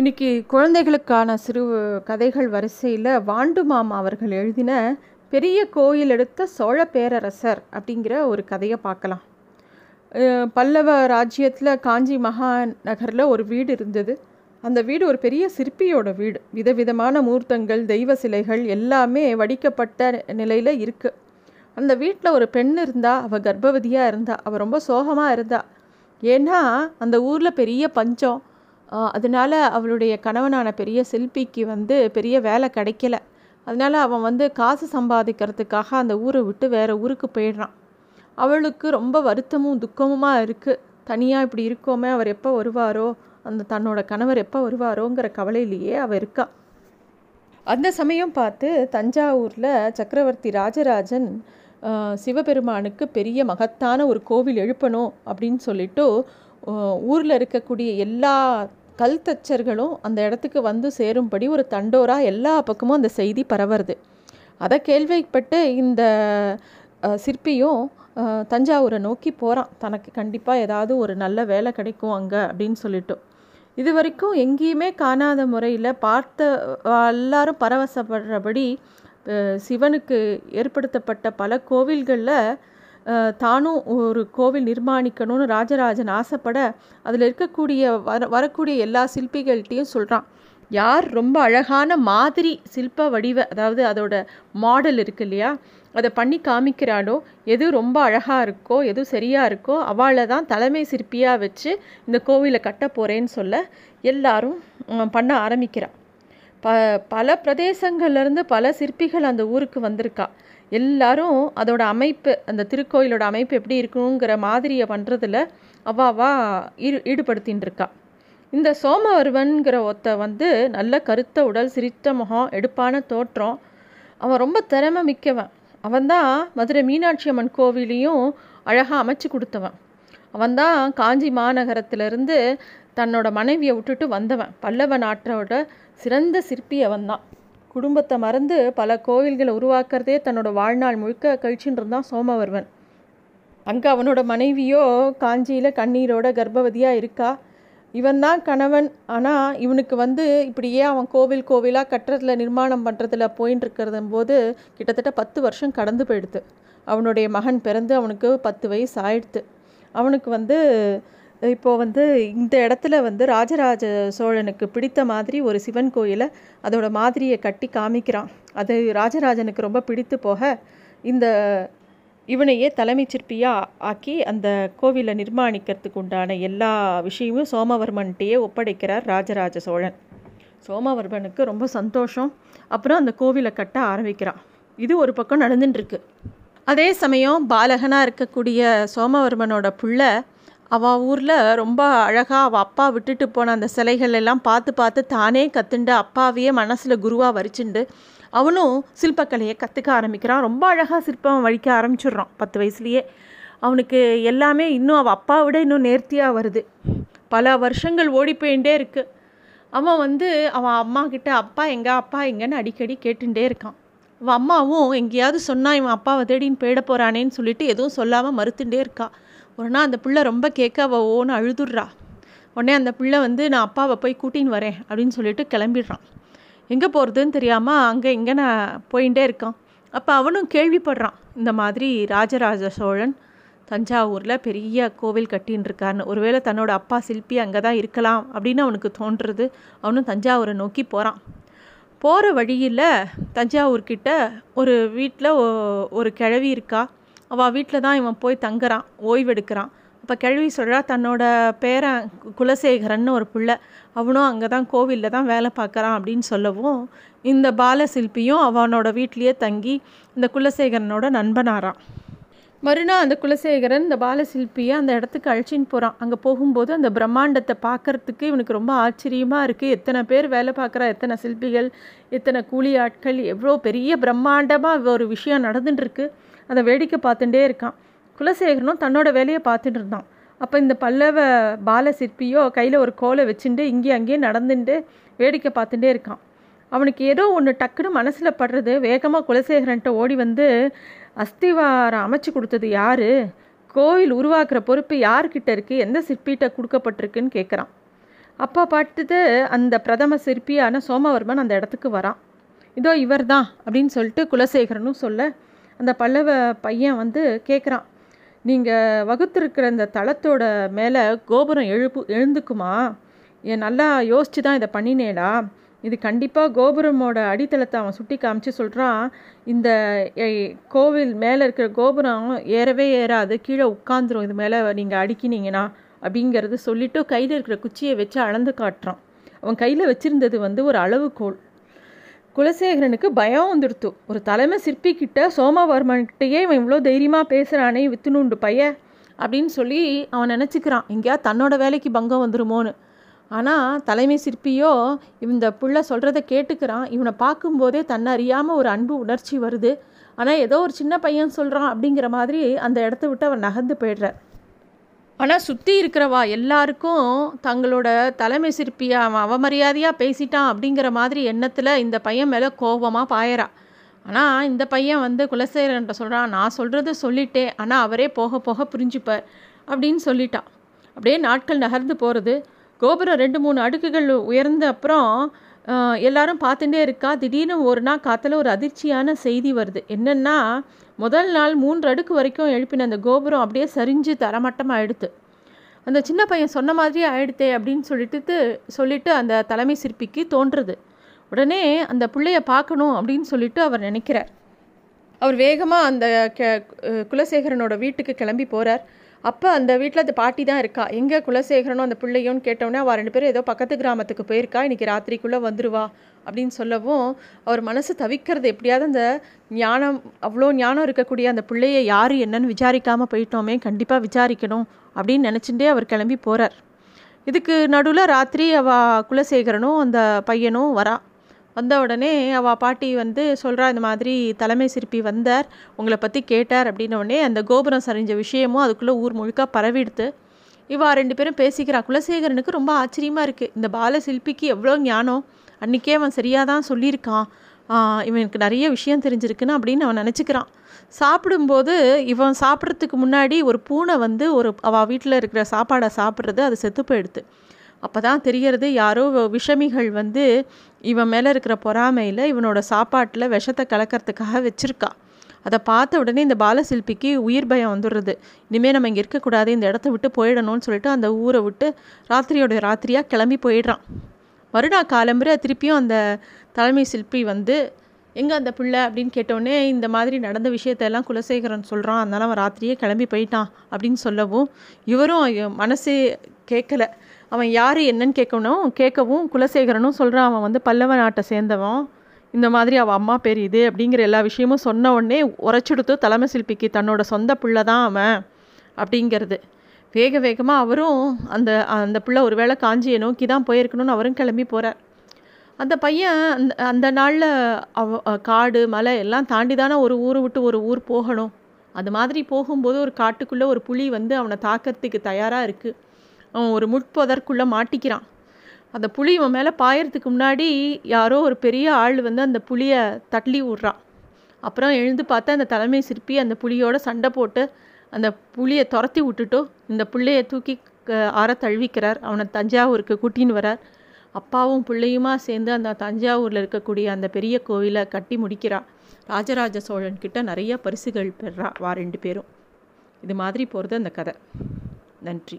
இன்னைக்கு குழந்தைகளுக்கான சிறு கதைகள் வரிசையில் வாண்டு மாமா அவர்கள் எழுதின பெரிய கோயில் எடுத்த சோழ பேரரசர் அப்படிங்கிற ஒரு கதையை பார்க்கலாம். பல்லவ ராஜ்யத்தில் காஞ்சி மகாநகரில் ஒரு வீடு இருந்தது. அந்த வீடு ஒரு பெரிய சிற்பியோட வீடு. விதவிதமான மூர்த்தங்கள் தெய்வ சிலைகள் எல்லாமே வடிக்கப்பட்ட நிலையில் இருக்குது அந்த வீட்டில் ஒரு பெண் இருந்தா அவள் கர்ப்பவதியாக இருந்தா அவள் ரொம்ப சோகமாக இருந்தா. ஏன்னா அந்த ஊரில் பெரிய பஞ்சம். அதனால அவளுடைய கணவனான பெரிய சிற்பிக்கு வந்து பெரிய வேலை கிடைக்கல. அதனால் அவன் வந்து காசு சம்பாதிக்கிறதுக்காக அந்த ஊரை விட்டு வேற ஊருக்கு போயிடுறான். அவளுக்கு ரொம்ப வருத்தமும் துக்கமுமா இருக்குது தனியாக இப்படி இருக்கோமே அவர் எப்போ வருவாரோ அந்த தன்னோட கணவர் எப்போ வருவாரோங்கிற கவலையிலேயே அவள் இருக்கா. அந்த சமயம் பார்த்து தஞ்சாவூரில் சக்கரவர்த்தி ராஜராஜன் சிவபெருமானுக்கு பெரிய மகத்தான ஒரு கோவில் எழுப்பணும் அப்படின்னு சொல்லிட்டு ஊரில் இருக்கக்கூடிய எல்லா கல் தச்சர்களும் அந்த இடத்துக்கு வந்து சேரும்படி ஒரு தண்டோராக எல்லா பக்கமும் அந்த செய்தி பரவுறது. அதை கேள்விப்பட்டு இந்த சிற்பியும் தஞ்சாவூரை நோக்கி போகிறான் தனக்கு கண்டிப்பாக ஏதாவது ஒரு நல்ல வேலை கிடைக்கும் அங்கே அப்படின்னு சொல்லிட்டு. இது வரைக்கும் எங்கேயுமே காணாத முறையில் பார்த்த எல்லாரும் பரவசப்படுறபடி சிவனுக்கு ஏற்படுத்தப்பட்ட பல கோவில்களில் தானும் ஒரு கோவில் நிர்மாணிக்கணும்னு ராஜராஜன் ஆசைப்பட அதில் இருக்கக்கூடிய வர வரக்கூடிய எல்லா சிற்பிகள்கிட்டையும் சொல்கிறான் யார் ரொம்ப அழகான மாதிரி சிற்ப வடிவ அதாவது அதோட மாடல் இருக்கு இல்லையா? அதை பண்ணி காமிக்கிறாளோ? எது ரொம்ப அழகாக இருக்கோ எது சரியாக இருக்கோ அவளை தான் தலைமை சிற்பியாக வச்சு இந்த கோவிலை கட்ட போகிறேன்னு சொல்ல எல்லாரும் பண்ண ஆரம்பிக்கிறாள் ப பல பிரதேசங்கள்லேருந்து பல சிற்பிகள் அந்த ஊருக்கு வந்திருக்கா. எல்லாரும் அதோட அமைப்பு அந்த திருக்கோயிலோட அமைப்பு எப்படி இருக்குங்கிற மாதிரியை பண்ணுறதுல அவாவா ஈடு ஈடுபடுத்தின்னு இருக்கா இந்த சோமவர்வன்கிற ஒத்த வந்து நல்ல கருத்த உடல் சிரித்த முகம் எடுப்பான தோற்றம். அவன் ரொம்ப திறமை மிக்கவன். அவன்தான் மதுரை மீனாட்சி அம்மன் கோவிலையும் அழகாக அமைச்சு கொடுத்தவன். அவன்தான் காஞ்சி மாநகரத்திலிருந்து தன்னோட மனைவியை விட்டுட்டு வந்தவன். பல்லவ நாட்டோட சிறந்த சிற்பி அவன்தான். குடும்பத்தை மறந்து பல கோவில்களை உருவாக்குறதே தன்னோட வாழ்நாள் முழுக்க கழிச்சுட்டு இருந்தான் சோமவர்வன் அங்கே அவனோட மனைவியோ காஞ்சியில் கண்ணீரோட கர்ப்பவதியாக இருக்கா? இவன் தான் கணவன். ஆனால் இவனுக்கு வந்து இப்படியே அவன் கோவில் கோவிலாக கட்டுறதுல நிர்மாணம் பண்ணுறதுல போயின்னு இருக்கிறது போது கிட்டத்தட்ட பத்து வருஷம் கடந்து போயிடுது அவனுடைய மகன் பிறந்து அவனுக்கு பத்து வயசு ஆயிடுத்து. அவனுக்கு வந்து இப்போது வந்து இந்த இடத்துல வந்து ராஜராஜ சோழனுக்கு பிடித்த மாதிரி ஒரு சிவன் கோயிலை அதோட மாதிரியை கட்டி காமிக்கிறான். அது ராஜராஜனுக்கு ரொம்ப பிடித்து போக இந்த இவனையே தலைமை சிற்பியாக ஆக்கி அந்த கோவிலை நிர்மாணிக்கிறதுக்கு உண்டான எல்லா விஷயமும் சோமவர்மன்ட்டையே ஒப்படைக்கிறார் ராஜராஜ சோழன். சோமவர்மனுக்கு ரொம்ப சந்தோஷம். அப்புறம் அந்த கோவிலை கட்ட ஆரம்பிக்கிறான். இது ஒரு பக்கம் நடந்துட்டுருக்கு. அதே சமயம் பாலகனாக இருக்கக்கூடிய சோமவர்மனோட புள்ள அவள் ஊரில் ரொம்ப அழகாக அவள் அப்பா விட்டுட்டு போன அந்த சிலைகள் எல்லாம் பார்த்து பார்த்து தானே கற்றுண்டு அப்பாவையே மனசில் குருவாக வரிச்சுண்டு. அவனும் சிற்பக்கலையை கற்றுக்க ஆரம்பிக்கிறான். ரொம்ப அழகாக சிற்பம் வழிக்க ஆரம்பிச்சிடுறான் பத்து வயசுலேயே. அவனுக்கு எல்லாமே இன்னும் அவள் அப்பாவை விட இன்னும் நேர்த்தியாக வருது. பல வருஷங்கள் ஓடி போயிட்டே இருக்கு. அவன் வந்து அவன் அம்மா கிட்ட அப்பா எங்கே அப்பா எங்கன்னு அடிக்கடி கேட்டுட்டே இருக்கான். அவன் அம்மாவும் எங்கேயாவது சொன்னால் இவன் அப்பாவை தேடின்னு போயிட போறானேன்னு சொல்லிட்டு எதுவும் சொல்லாமல் மறுத்துட்டே இருக்கான் ஒரு நாள் அந்த பிள்ளை ரொம்ப கேட்க அவள் ஓன்னு அழுதுடுறா உடனே அந்த பிள்ளை வந்து நான் அப்பாவை போய் கூட்டின்னு வரேன் அப்படின்னு சொல்லிட்டு கிளம்பிடுறான். எங்கே போகிறதுன்னு தெரியாமல் அங்கே இங்கே நான் போயிட்டே இருக்கான். அப்போ அவனும் கேள்விப்படுறான் இந்த மாதிரி ராஜராஜ சோழன் தஞ்சாவூரில் பெரிய கோவில் கட்டின்னு இருக்கான்னு ஒருவேளை தன்னோட அப்பா சிற்பி அங்கே தான் இருக்கலாம் அப்படின்னு அவனுக்கு தோன்றுறது. அவனும் தஞ்சாவூரை நோக்கி போகிறான் போகிற வழியில் தஞ்சாவூர்கிட்ட ஒரு வீட்டில் ஒரு கிழவி இருக்கா. அவள் வீட்டில் தான் இவன் போய் தங்குறான் ஓய்வெடுக்கிறான். அப்போ கேள்வி சொல்கிறா தன்னோட பேரன் குலசேகரன் குலசேகரன்னு ஒரு பிள்ளை அவனும் அங்கே தான் கோவிலில் தான் வேலை பார்க்குறான் அப்படின்னு சொல்லவும் இந்த பாலசில்பியும் அவனோட வீட்லேயே தங்கி இந்த குலசேகரனோட நண்பனாரான் மறுநாள் அந்த குலசேகரன் இந்த பாலசில்பியை அந்த இடத்துக்கு அழைச்சின்னு போகிறான் அங்கே போகும்போது அந்த பிரம்மாண்டத்தை பார்க்கறதுக்கு இவனுக்கு ரொம்ப ஆச்சரியமாக இருக்குது எத்தனை பேர் வேலை பார்க்குறா எத்தனை சிற்பிகள் எத்தனை கூலி ஆட்கள் எவ்வளோ பெரிய பிரம்மாண்டமாக ஒரு விஷயம் நடந்துட்டுருக்கு அதை வேடிக்கை பார்த்துட்டே இருக்கான். குலசேகரனும் தன்னோட வேலையை பார்த்துட்டு இருந்தான். அப்போ இந்த பல்லவ பால சிற்பியோ கையில் ஒரு கோலை வச்சுட்டு இங்கேயும் அங்கேயும் நடந்துட்டு வேடிக்கை பார்த்துட்டே இருக்கான். அவனுக்கு ஏதோ ஒன்று டக்குன்னு மனசில் படுறது வேகமாக குலசேகரன்ட்ட ஓடி வந்து அஸ்திவாரம் அமைச்சு கொடுத்தது யார்? கோவில் உருவாக்குற பொறுப்பு யார்கிட்ட இருக்குது எந்த சிற்பிகிட்ட கொடுக்கப்பட்டிருக்குன்னு கேட்குறான் அப்பா பார்த்துட்டு அந்த பிரதம சிற்பியான சோமவர்மன் அந்த இடத்துக்கு வரான். இதோ இவர் தான் அப்படின்னு சொல்லிட்டு குலசேகரனும் சொல்ல அந்த பல்லவ பையன் வந்து கேட்குறான் நீங்கள் வகுத்திருக்கிற இந்த தளத்தோட மேலே கோபுரம் எழுப்பு எழுந்துக்குமா? என் நல்லா யோசித்து தான் இதை பண்ணினேடா. இது கண்டிப்பாக கோபுரமோட அடித்தளத்தை அவன் சுட்டி காமிச்சு சொல்கிறான் இந்த கோவில் மேலே இருக்கிற கோபுரம் ஏறவே ஏறாது. கீழே உட்காந்துரும் இது மேலே நீங்கள் அடிக்கினீங்கன்னா அப்படிங்கிறது சொல்லிவிட்டு கையில் இருக்கிற குச்சியை வச்சு அளந்து காட்டுறான். அவன் கையில் வச்சுருந்தது வந்து ஒரு அளவுகோல் குலசேகரனுக்கு பயம் வந்துடுத்து. ஒரு தலைமை சிற்பிக்கிட்ட சோமவர்மன்கிட்டயே இவன் இவ்வளோ தைரியமாக பேசுகிறானே வித்துணுண்டு பைய அப்படின்னு சொல்லி அவன் நினச்சிக்கிறான். எங்கேயா தன்னோட வேலைக்கு பங்கம் வந்துருமோன்னு. ஆனால் தலைமை சிற்பியோ இந்த புள்ள சொல்கிறத கேட்டுக்கிறான். இவனை பார்க்கும்போதே தன்னை அறியாமல் ஒரு அன்பு உணர்ச்சி வருது. ஆனால் ஏதோ ஒரு சின்ன பையன் சொல்கிறான் அப்படிங்கிற மாதிரி அந்த இடத்த விட்டு அவன் நகர்ந்து போயிடுறார் ஆனால் சுற்றி இருக்கிறவா எல்லாருக்கும் தங்களோட தலைமை சிற்பியை அவன் அவமரியாதையாக பேசிட்டான் அப்படிங்கிற மாதிரி எண்ணத்தில் இந்த பையன் மேலே கோபமாக பாயறா. ஆனால் இந்த பையன் வந்து குலசேகரன்ட்ட சொல்கிறான் நான் சொல்கிறத சொல்லிட்டேன் ஆனால் அவரே போக போக புரிஞ்சுப்பார் அப்படின்னு சொல்லிட்டான். அப்படியே நாட்கள் நகர்ந்து போகிறது கோபுரம் ரெண்டு மூணு அடுக்குகள் உயர்ந்த அப்புறம் எல்லாரும் பார்த்துட்டே இருக்கா? திடீர்னு ஒரு நாள் காற்றுல ஒரு அதிர்ச்சியான செய்தி வருது. என்னென்னா முதல் நாள் மூன்று அடுக்கு வரைக்கும் எழுப்பின அந்த கோபுரம் அப்படியே சரிஞ்சு தரமட்டமாக ஆயிடுத்து. அந்த சின்ன பையன் சொன்ன மாதிரியே ஆயிடுத்தே அப்படின்னு சொல்லிட்டு சொல்லிட்டு அந்த தலைமை சிற்பிக்கு தோன்றுறது உடனே அந்த பிள்ளைய பார்க்கணும் அப்படின்னு சொல்லிட்டு அவர் நினைக்கிறார். அவர் வேகமாக அந்த குலசேகரனோட வீட்டுக்கு கிளம்பி போகிறார் அப்போ அந்த வீட்டில் அந்த பாட்டி தான் இருக்கா? எங்கே குலசேகரனும் அந்த பிள்ளையும் கேட்டோன்னே அவள் ரெண்டு பேரும் ஏதோ பக்கத்து கிராமத்துக்கு போயிருக்கா? இன்றைக்கி ராத்திரிக்குள்ளே வந்துடுவா அப்படின்னு சொல்லவும் அவர் மனசு தவிக்கிறது எப்படியாவது அந்த ஞானம் அவ்வளோ ஞானம் இருக்கக்கூடிய அந்த பிள்ளையை யார் என்னன்னு விசாரிக்காமல் போயிட்டோமே கண்டிப்பாக விசாரிக்கணும் அப்படின்னு நினச்சிட்டே அவர் கிளம்பி போகிறார் இதுக்கு நடுவில் ராத்திரி அவள் குலசேகரனும் அந்த பையனும் வரா. வந்த உடனே அவள் பாட்டி வந்து சொல்கிறா இந்த மாதிரி தலைமை சிற்பி வந்தார் உங்களை பற்றி கேட்டார் அப்படின்னோடனே அந்த கோபுரம் சரிஞ்ச விஷயமும் அதுக்குள்ளே ஊர் முழுக்க பரவிடுத்து. இவா ரெண்டு பேரும் பேசிக்கிறா குலசேகரனுக்கு ரொம்ப ஆச்சரியமாக இருக்குது இந்த பால சிற்பிக்கு எவ்வளோ ஞானம். அன்றைக்கே அவன் சரியாக தான் சொல்லியிருக்கான். இவனுக்கு நிறைய விஷயம் தெரிஞ்சிருக்குன்னு அப்படின்னு அவன் நினச்சிக்கிறான். சாப்பிடும்போது இவன் சாப்பிட்றதுக்கு முன்னாடி ஒரு பூனை வந்து ஒரு அவள் வீட்டில் இருக்கிற சாப்பாடை சாப்பிட்றது அது செத்து போயிடுது அப்போ தான் தெரியறது யாரோ விஷமிகள் வந்து இவன் மேலே இருக்கிற பொறாமையில் இவனோட சாப்பாட்டில் விஷத்தை கலக்கிறதுக்காக வச்சுருக்கா. அதை பார்த்த உடனே இந்த பாலசில்பிக்கு உயிர் பயம் வந்துடுறது. இனிமேல் நம்ம இங்கே இருக்கக்கூடாது இந்த இடத்த விட்டு போயிடணும்னு சொல்லிட்டு அந்த ஊரை விட்டு ராத்திரியோட ராத்திரியாக கிளம்பி போயிடுறான். வருடா காலம்புரை திருப்பியும் அந்த தலைமை சிற்பி வந்து எங்கே அந்த பிள்ளை? அப்படின்னு கேட்டோடனே இந்த மாதிரி நடந்த விஷயத்தெல்லாம் குலசேகரன் சொல்கிறான் அதனால் அவன் ராத்திரியே கிளம்பி போயிட்டான். அப்படின்னு சொல்லவும் இவரும் மனசே கேட்கல அவன் யார் என்னன்னு கேட்கணும் கேட்கவும் குலசேகரனும் சொல்கிறான் அவன் வந்து பல்லவ நாட்டை சேர்ந்தவன். இந்த மாதிரி அவள் அம்மா பேர் இது அப்படிங்கிற எல்லா விஷயமும் சொன்ன உடனே உரைச்செடுத்து தலைமை சிற்பிக்கு தன்னோட சொந்த பிள்ளை தான் அவன் அப்படிங்கிறது. வேக வேகமாக அவரும் அந்த அந்த பிள்ளை ஒரு வேளை காஞ்சியை நோக்கி தான் போயிருக்கணும்னு அவரும் கிளம்பி போகிறார் அந்த பையன் அந்த அந்த நாளில் அவ காடு மலை எல்லாம் தாண்டி தானே ஒரு ஊரை விட்டு ஒரு ஊர் போகணும். அது மாதிரி போகும்போது ஒரு காட்டுக்குள்ளே ஒரு புலி வந்து அவனை தாக்கிறதுக்கு தயாராக இருக்குது அவன் ஒரு முட்பதற்குள்ளே மாட்டிக்கிறான். அந்த புளி இவன் மேலே பாயறதுக்கு முன்னாடி யாரோ ஒரு பெரிய ஆள் வந்து அந்த புளியை தள்ளி விட்றான். அப்புறம் எழுந்து பார்த்தா அந்த தலைமை சிற்பி அந்த புளியோட சண்டை போட்டு அந்த புளியை துரத்தி விட்டுட்டு இந்த பிள்ளையை தூக்கி ஆற தழுவிக்கிறார். அவனை தஞ்சாவூருக்கு கூட்டின்னு வரார். அப்பாவும் பிள்ளையுமா சேர்ந்து அந்த தஞ்சாவூரில் இருக்கக்கூடிய அந்த பெரிய கோவிலை கட்டி முடிக்கிறா ராஜராஜ சோழன் கிட்ட நிறைய பரிசுகள் பெறா வா ரெண்டு பேரும். இது மாதிரி போகிறது அந்த கதை. நன்றி.